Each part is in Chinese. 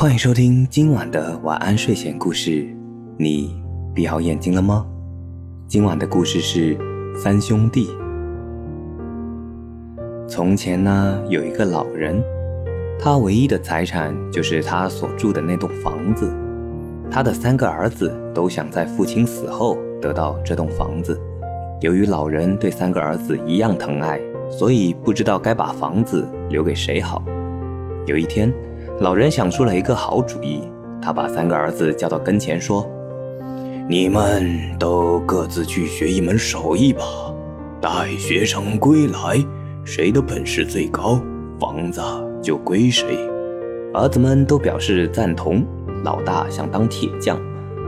欢迎收听今晚的晚安睡前故事。你闭好眼睛了吗？今晚的故事是三兄弟。从前呢，有一个老人，他唯一的财产就是他所住的那栋房子。他的三个儿子都想在父亲死后得到这栋房子。由于老人对三个儿子一样疼爱，所以不知道该把房子留给谁好。有一天，老人想出了一个好主意，他把三个儿子叫到跟前说：“你们都各自去学一门手艺吧，待学成归来，谁的本事最高，房子就归谁。”儿子们都表示赞同。老大想当铁匠，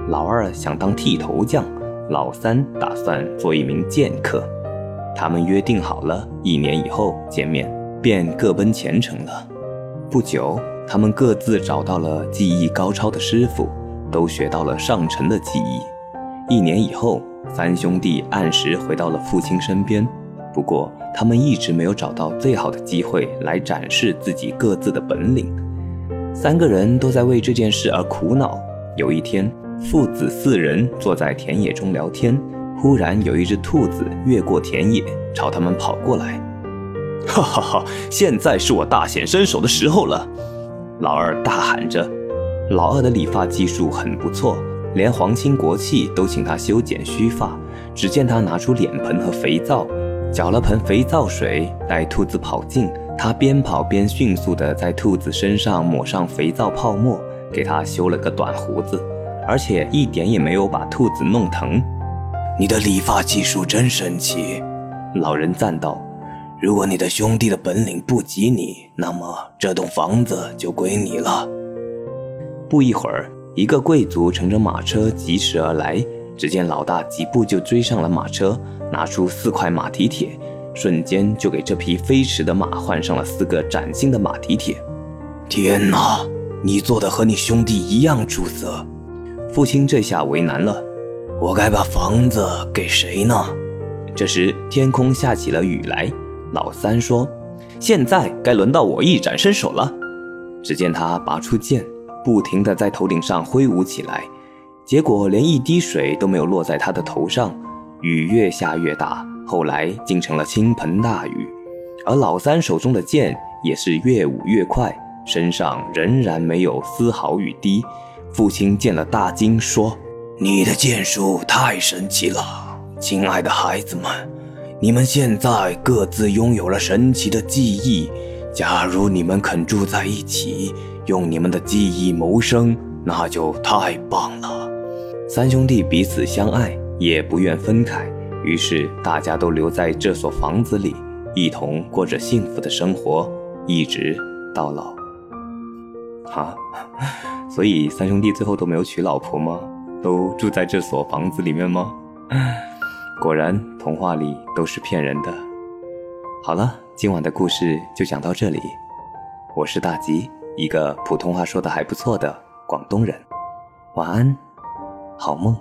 老二想当剃头匠。老三打算做一名剑客，他们约定好了，一年以后见面，便各奔前程了。不久，他们各自找到了技艺高超的师傅，都学到了上乘的技艺。一年以后，三兄弟按时回到了父亲身边，不过他们一直没有找到最好的机会来展示自己各自的本领。三个人都在为这件事而苦恼。有一天，父子四人坐在田野中聊天，忽然有一只兔子越过田野，朝他们跑过来。哈哈哈！现在是我大显身手的时候了！老二大喊着。老二的理发技术很不错，连皇亲国戚都请他修剪须发。只见他拿出脸盆和肥皂，搅了盆肥皂水，待兔子跑近，他边跑边迅速地在兔子身上抹上肥皂泡沫，给它修了个短胡子。而且一点也没有把兔子弄疼。你的理发技术真神奇，老人赞道。如果你的兄弟的本领不及你，那么这栋房子就归你了。不一会儿，一个贵族乘着马车疾驰而来。只见老大几步就追上了马车，拿出四块马蹄铁，瞬间就给这匹飞驰的马换上了四个崭新的马蹄铁。天哪，你做的和你兄弟一样出色！父亲这下为难了，我该把房子给谁呢？这时天空下起了雨来。老三说：“现在该轮到我一展身手了。”只见他拔出剑，不停地在头顶上挥舞起来，结果连一滴水都没有落在他的头上。雨越下越大，后来竟成了倾盆大雨。而老三手中的剑也是越舞越快，身上仍然没有丝毫雨滴。父亲见了大惊，说：“你的剑术太神奇了，亲爱的孩子们，你们现在各自拥有了神奇的记忆。假如你们肯住在一起，用你们的记忆谋生，那就太棒了。”三兄弟彼此相爱，也不愿分开，于是大家都留在这所房子里，一同过着幸福的生活，一直到老。哈。所以三兄弟最后都没有娶老婆吗？都住在这所房子里面吗？果然童话里都是骗人的。好了，今晚的故事就讲到这里。我是大吉，一个普通话说的还不错的广东人。晚安，好梦。